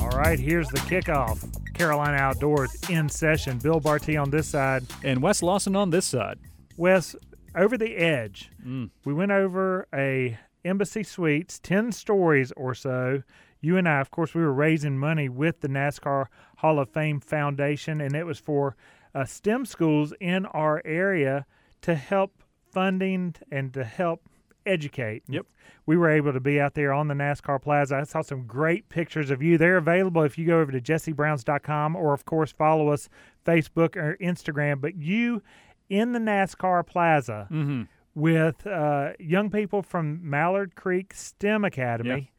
All right, here's the kickoff. Carolina Outdoors in session. Bill Barty on this side. And Wes Lawson on this side. Wes, over the edge. Mm. We went over a Embassy Suites, 10 stories or so. You and I, of course, we were raising money with the NASCAR Hall of Fame Foundation, and it was for uh, STEM schools in our area to help funding and to help educate. Yep. We were able to be out there on the NASCAR Plaza. I saw some great pictures of you. They're available if you go over to jessebrowns.com or, of course, follow us Facebook or Instagram. But you in the NASCAR Plaza Mm-hmm. with uh, young people from Mallard Creek STEM Academy.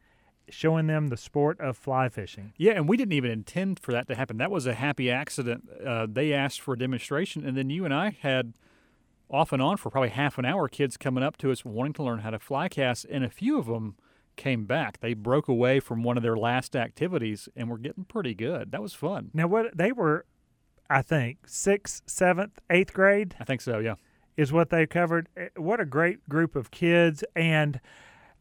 Showing them the sport of fly fishing. Yeah, and we didn't even intend for that to happen. That was a happy accident. Uh, they asked for a demonstration, and then you and I had off and on for probably half an hour kids coming up to us wanting to learn how to fly cast, and a few of them came back. They broke away from one of their last activities and were getting pretty good. That was fun. Now, what they were, I think, sixth, seventh, eighth grade I think so, yeah. is what they covered. Eh, What a great group of kids. And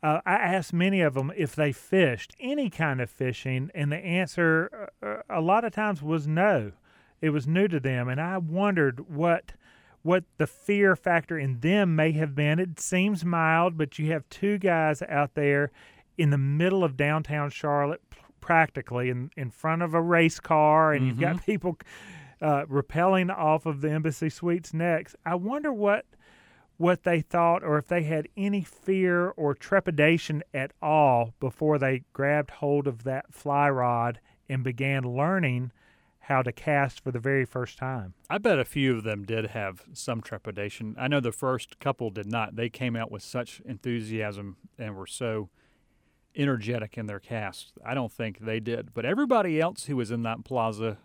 uh, I asked many of them if they fished any kind of fishing, and the answer uh, a lot of times was no. It was new to them, and I wondered what what the fear factor in them may have been. It seems mild, but you have two guys out there in the middle of downtown Charlotte, practically in in front of a race car, and you've got people uh, rappelling off of the Embassy Suites next. I wonder what what they thought or if they had any fear or trepidation at all before they grabbed hold of that fly rod and began learning how to cast for the very first time. I bet a few of them did have some trepidation. I know the first couple did not. They came out with such enthusiasm and were so energetic in their cast. I don't think they did. But everybody else who was in that plaza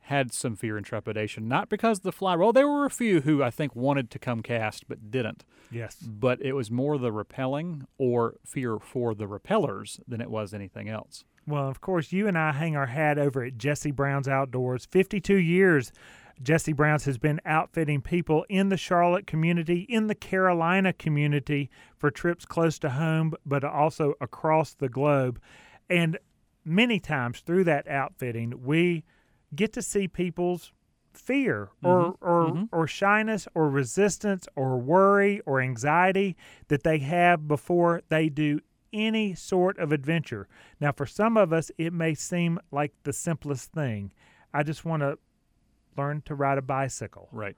had some fear and trepidation. Not because of the fly roll. There were a few who I think wanted to come cast but didn't. Yes. But it was more the rappelling or fear for the rappellers than it was anything else. Well, of course, you and I hang our hat over at Jesse Brown's Outdoors. 52 years Jesse Brown's has been outfitting people in the Charlotte community, in the Carolina community for trips close to home, but also across the globe. And many times through that outfitting, we get to see people's fear or mm-hmm. or, mm-hmm. or shyness or resistance or worry or anxiety that they have before they do any sort of adventure. Now, for some of us, it may seem like the simplest thing. I just want to learn to ride a bicycle. Right.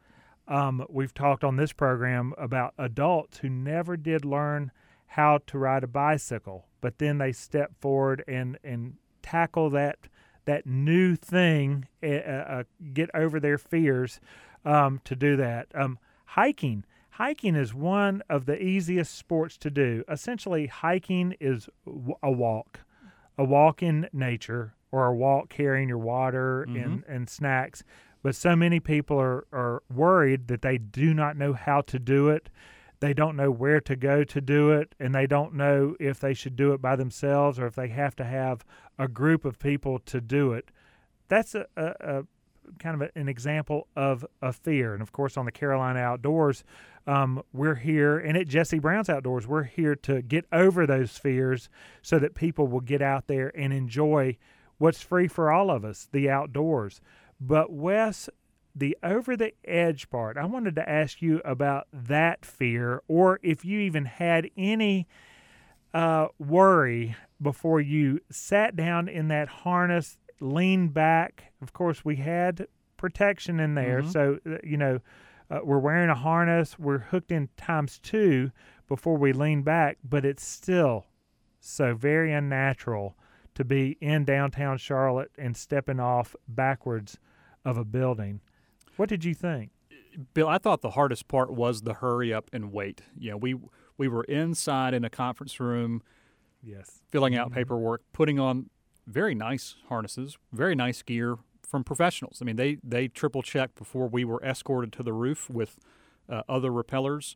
Um, we've talked on this program about adults who never did learn how to ride a bicycle, but then they step forward and and tackle that that new thing, uh, uh, get over their fears um, to do that. Um, hiking. Hiking is one of the easiest sports to do. Essentially, hiking is a walk, a walk in nature, or a walk carrying your water and, mm-hmm. and snacks. But so many people are, are worried that they do not know how to do it. They don't know where to go to do it, and they don't know if they should do it by themselves or if they have to have a group of people to do it. That's a, a, a kind of a, an example of a fear. And of course, on the Carolina Outdoors, um, we're here, and at Jesse Brown's Outdoors, we're here to get over those fears so that people will get out there and enjoy what's free for all of us the outdoors. But, Wes, the over the edge part, I wanted to ask you about that fear, or if you even had any uh, worry before you sat down in that harness, leaned back. Of course, we had protection in there, so uh, you know uh, we're wearing a harness. We're hooked in times two before we lean back, but it's still so very unnatural to be in downtown Charlotte and stepping off backwards of a building. What did you think? Bill, I thought the hardest part was the hurry up and wait. You know, we we were inside in a conference room Yes. filling out paperwork, putting on very nice harnesses, very nice gear from professionals. I mean, they they triple checked before we were escorted to the roof with uh, other rappellers.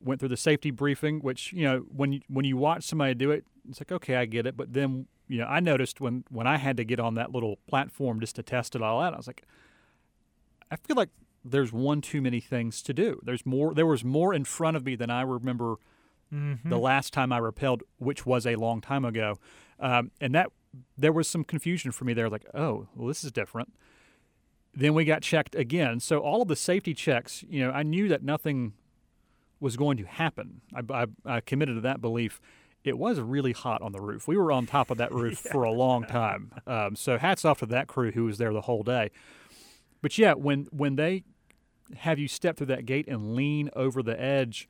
Went through the safety briefing, which you know when you, when you watch somebody do it, it's like okay, I get it. But then you know I noticed when when I had to get on that little platform just to test it all out, I was like, I feel like there's one too many things to do. There's more. There was more in front of me than I remember Mm-hmm. the last time I rappelled, which was a long time ago, um, and that there was some confusion for me there. Like, oh, well, this is different. Then we got checked again. So all of the safety checks, you know, I knew that nothing was going to happen. I, I, I committed to that belief. It was really hot on the roof. We were on top of that roof for a long time. Um, so hats off to that crew who was there the whole day. But yeah, when when they have you step through that gate and lean over the edge,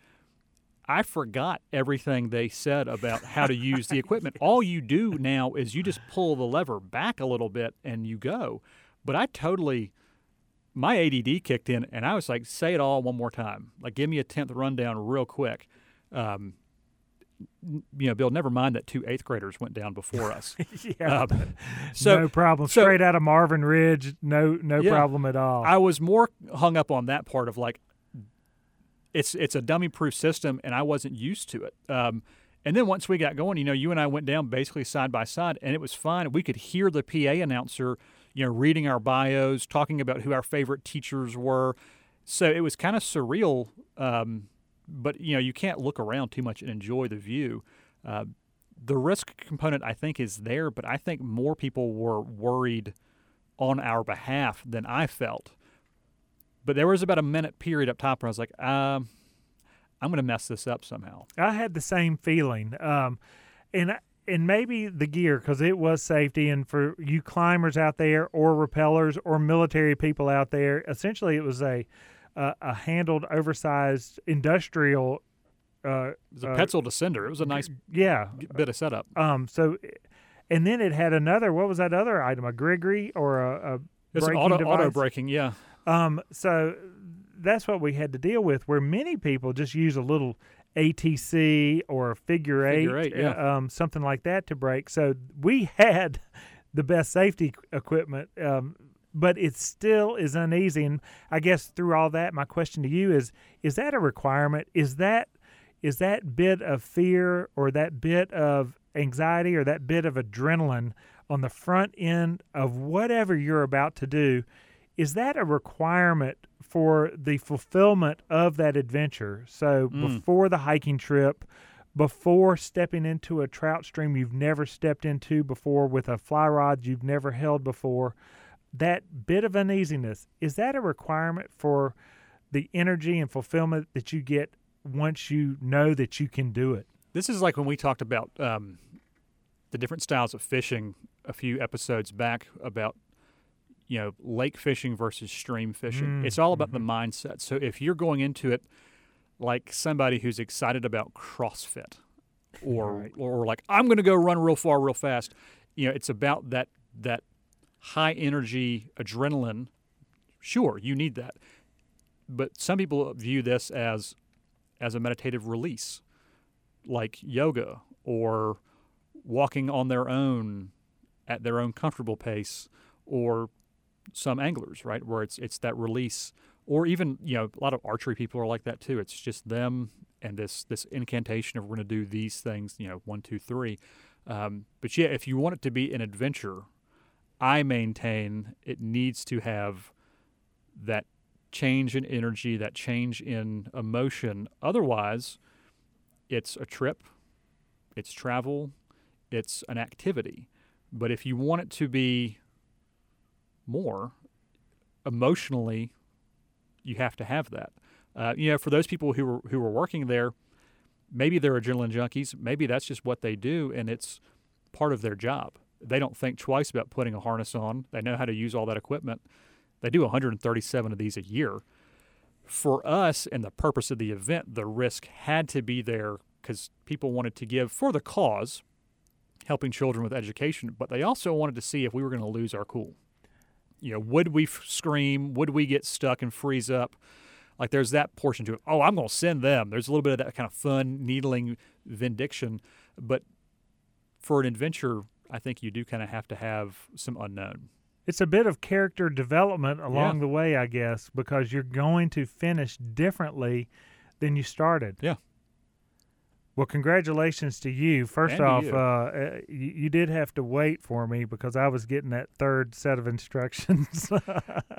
I forgot everything they said about how to use the equipment. All you do now is you just pull the lever back a little bit and you go. But I totally, my ADD kicked in and I was like, say it all one more time. Like, give me a 10th rundown real quick. Um, you know, Bill, never mind that two eighth graders went down before us. yeah. Um, so no problem. so- Straight out of Marvin Ridge. No, no Yeah. problem at all. I was more hung up on that part of like it's it's a dummy proof system and I wasn't used to it. Um, and then once we got going, you know, you and I went down basically side by side and it was fine. We could hear the PA announcer, you know, reading our bios, talking about who our favorite teachers were. So it was kind of surreal. Um, but you know, you can't look around too much and enjoy the view. Uh, the risk component, I think, is there, but I think more people were worried on our behalf than I felt. But there was about a minute period up top where I was like, um, I'm going to mess this up somehow. I had the same feeling, um, and and maybe the gear because it was safety, and for you climbers out there, or rappellers, or military people out there, essentially it was a uh, a handled, oversized industrial. Uh, It was a Uh, Petzl Descender. It was a nice yeah. bit of setup. Um. So, and then it had another. What was that other item? A Grigri or a, a It's braking auto, device? auto braking, yeah. Um, so that's what we had to deal with. Where many people just use a little ATC or a figure eight, Figure eight, yeah. um, something like that to brake. So we had the best safety equipment, um, but it still is uneasy. And I guess through all that, my question to you is: Is that a requirement? Is that is that bit of fear or that bit of anxiety or that bit of adrenaline on the front end of whatever you're about to do? Is that a requirement for the fulfillment of that adventure? So Mm. before the hiking trip, before stepping into a trout stream you've never stepped into before with a fly rod you've never held before, that bit of uneasiness, is that a requirement for the energy and fulfillment that you get once you know that you can do it? This is like when we talked about um, the different styles of fishing a few episodes back about you know lake fishing versus stream fishing. Mm, It's all about the mindset. So if you're going into it like somebody who's excited about CrossFit or Right. or like I'm going to go run real far real fast, you know, it's about that that high energy adrenaline. Sure, you need that. But some people view this as as a meditative release like yoga or walking on their own at their own comfortable pace or some anglers right where it's it's that release or even you know a lot of archery people are like that too. It's just them and this this incantation of we're going to do these things you know one two three. Um, but yeah if you want it to be an adventure i maintain it needs to have that change in energy that change in emotion. Otherwise it's a trip, it's travel, it's an activity. But if you want it to be more emotionally, you have to have that. Uh, you know, for those people who were who were working there, maybe they're adrenaline junkies. Maybe that's just what they do, and it's part of their job. They don't think twice about putting a harness on. They know how to use all that equipment. They do 137 of these a year for us and the purpose of the event, the risk had to be there because people wanted to give for the cause, helping children with education, but they also wanted to see if we were going to lose our cool. You know, would we f- scream? Would we get stuck and freeze up? Like there's that portion to it. Oh, I'm going to send them. There's a little bit of that kind of fun, needling vindication. But for an adventure, I think you do kind of have to have some unknown. It's a bit of character development along the way, I guess, because you're going to finish differently than you started. Yeah. Well, congratulations to you. First And off, you. uh, uh, you, you did have to wait for me because I was getting that third set of instructions.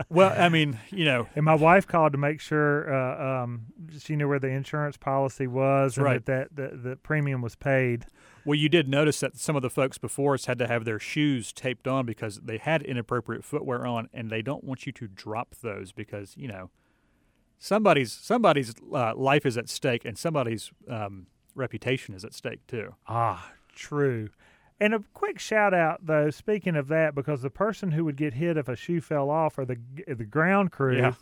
Well, I mean, you know, and my wife called to make sure uh, um, she knew where the insurance policy was and right. that, that the, the premium was paid. well, you did notice that some of the folks before us had to have their shoes taped on because they had inappropriate footwear on, and they don't want you to drop those because you know somebody's somebody's uh, life is at stake and somebody's um, reputation is at stake too. Ah, true. And a quick shout out though, speaking of that, because the person who would get hit if a shoe fell off are the the ground crew, Yeah.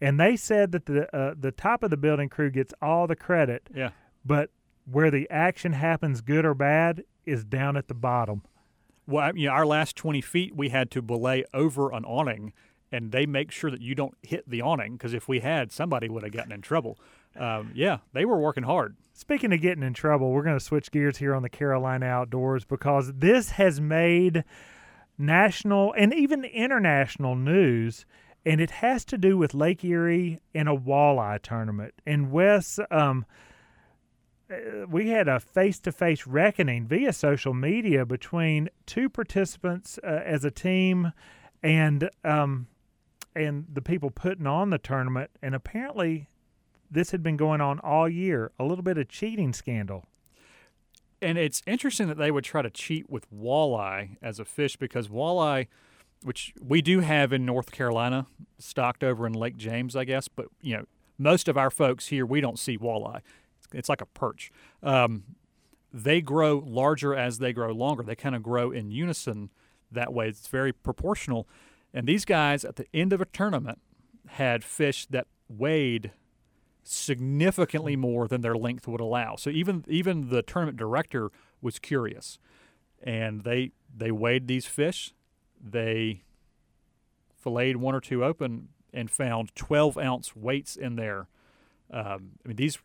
and they said that the uh, the top of the building crew gets all the credit, Yeah. but where the action happens, good or bad, is down at the bottom. Well, I- you know, our last 20 feet, we had to belay over an awning, and they make sure that you don't hit the awning because if we had, somebody would have gotten in trouble. Um, yeah, they were working hard. Speaking of getting in trouble, we're going to switch gears here on the Carolina Outdoors because this has made national and even international news, and it has to do with Lake Erie and a walleye tournament. And Wes, um, uh, we had a face-to-face reckoning via social media between two participants uh, as a team, and um, and the people putting on the tournament. And apparently, this had been going on all year. A little bit of cheating scandal. And it's interesting that they would try to cheat with walleye as a fish because walleye, which we do have in North Carolina, stocked over in Lake James, I guess, but you know, most of our folks here we don't see walleye. It's like a perch. Um, they grow larger as they grow longer. They kind of grow in unison that way. It's very proportional. And these guys at the end of a tournament had fish that weighed significantly more than their length would allow. So even even the tournament director was curious, and they they weighed these fish. They filleted one or two open and found 12 ounce weights in there. Um, I mean these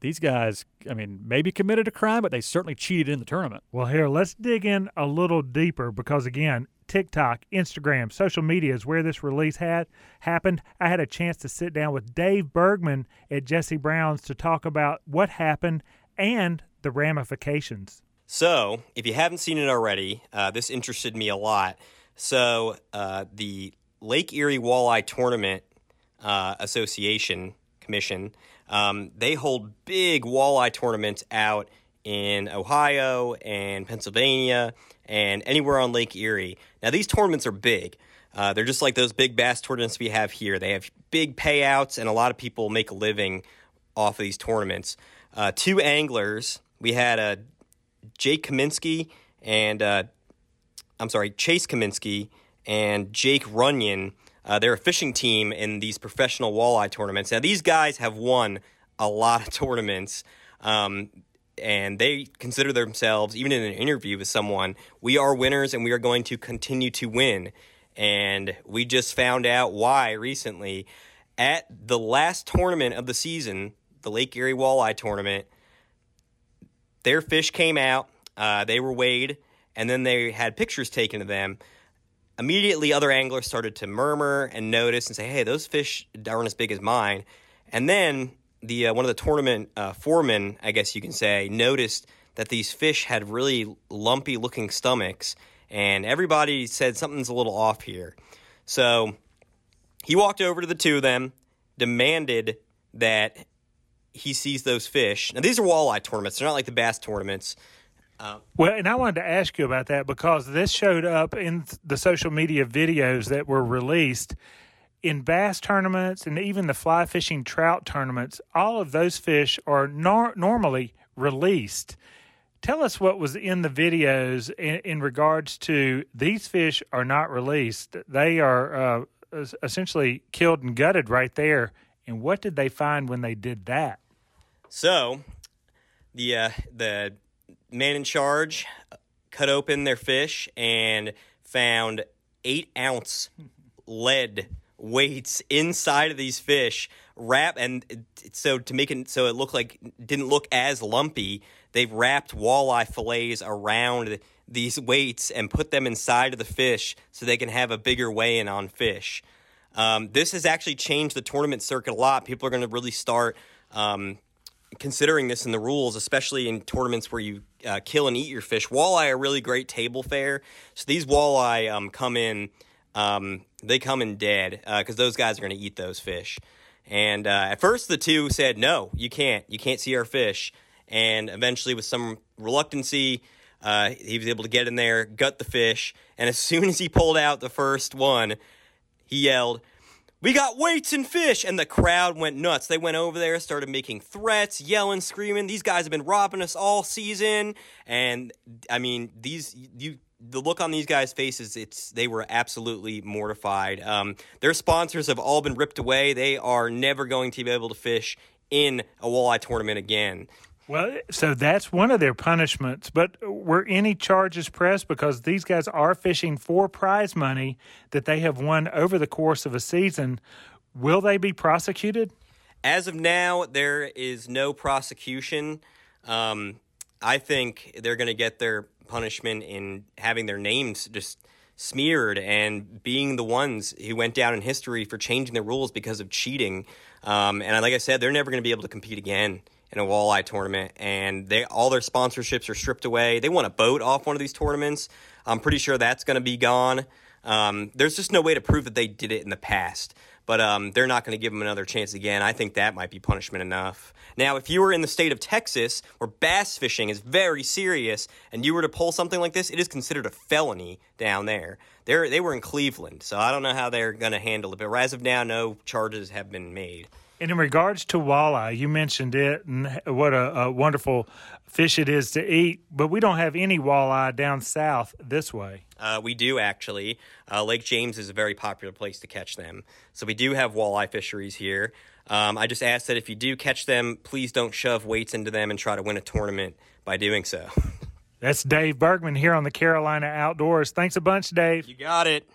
these guys. I mean maybe committed a crime, but they certainly cheated in the tournament. Well, here, let's dig in a little deeper because, again, TikTok, Instagram, social media is where this release had happened. I had a chance to sit down with Dave Bergman at Jesse Brown's to talk about what happened and the ramifications. So, if you haven't seen it already, uh, this interested me a lot. So, uh, the Lake Erie Walleye Tournament uh, Association Commission, um, they hold big walleye tournaments out in Ohio and Pennsylvania and anywhere on Lake Erie. Now, these tournaments are big. Uh, they're just like those big bass tournaments we have here. They have big payouts, and a lot of people make a living off of these tournaments. Uh, two anglers. We had uh, Jake Cominsky and uh, I'm sorry, Chase Cominsky and Jake Runyan. Uh, they're a fishing team in these professional walleye tournaments. Now, these guys have won a lot of tournaments, um, and they consider themselves, even in an interview with someone, we are winners and we are going to continue to win. And we just found out why recently. At the last tournament of the season, the Lake Erie Walleye Tournament, their fish came out, uh, they were weighed, and then they had pictures taken of them. Immediately, other anglers started to murmur and notice and say, "Hey, those fish aren't as big as mine." And then the uh, one of the tournament uh, foremen, I guess you can say, noticed that these fish had really lumpy looking stomachs, and everybody said something's a little off here. So he walked over to the two of them, demanded that he sees those fish. Now these are walleye tournaments; they're not like the bass tournaments. Well, and I wanted to ask you about that because this showed up in the social media videos that were released in bass tournaments and even the fly fishing trout tournaments. All of those fish are nor- normally released. Tell us what was in the videos in, in regards to these fish are not released. They are uh, essentially killed and gutted right there. And what did they find when they did that? So the uh, the man in charge cut open their fish and found eight ounce lead weights inside of these fish wrap and so to make it so it looked like didn't look as lumpy they've wrapped walleye fillets around these weights and put them inside of the fish so they can have a bigger weigh-in on fish um, this has actually changed the tournament circuit a lot people are going to really start um, considering this in the rules, especially in tournaments where you uh, kill and eat your fish. Walleye are really great table fare. So these walleye um, come in, um, they come in dead because uh, those guys are going to eat those fish. And uh, at first, the two said, "No, you can't. You can't see our fish." And eventually, with some reluctancy, uh, he was able to get in there, gut the fish, and as soon as he pulled out the first one, he yelled, we got weights and fish. And the crowd went nuts. They went over there started making threats yelling screaming. These guys have been robbing us all season. And i mean these you the look on these guys faces it's they were absolutely mortified. Um, their sponsors have all been ripped away. They are never going to be able to fish in a walleye tournament again well, so that's one of their punishments. But were any charges pressed because these guys are fishing for prize money that they have won over the course of a season? Will they be prosecuted? As of now, there is no prosecution. Um, I think they're going to get their punishment in having their names just smeared and being the ones who went down in history for changing the rules because of cheating. Um, and like I said, they're never going to be able to compete again in a walleye tournament, and they all their sponsorships are stripped away. They want a boat off one of these tournaments. I'm pretty sure that's going to be gone. Um, there's just no way to prove that they did it in the past, but um, they're not going to give them another chance again. I think that might be punishment enough. Now, if you were in the state of Texas, where bass fishing is very serious, and you were to pull something like this, it is considered a felony down there. They're, they were in Cleveland, so I don't know how they're going to handle it. But as of now, no charges have been made. And in regards to walleye, you mentioned it and what a, a, wonderful fish it is to eat, but we don't have any walleye down south this way. Uh, we do actually. Uh, Lake James is a very popular place to catch them. So we do have walleye fisheries here. Um, I just ask that if you do catch them, please don't shove weights into them and try to win a tournament by doing so. That's Dave Bergman here on the Carolina Outdoors. Thanks a bunch, Dave. You got it.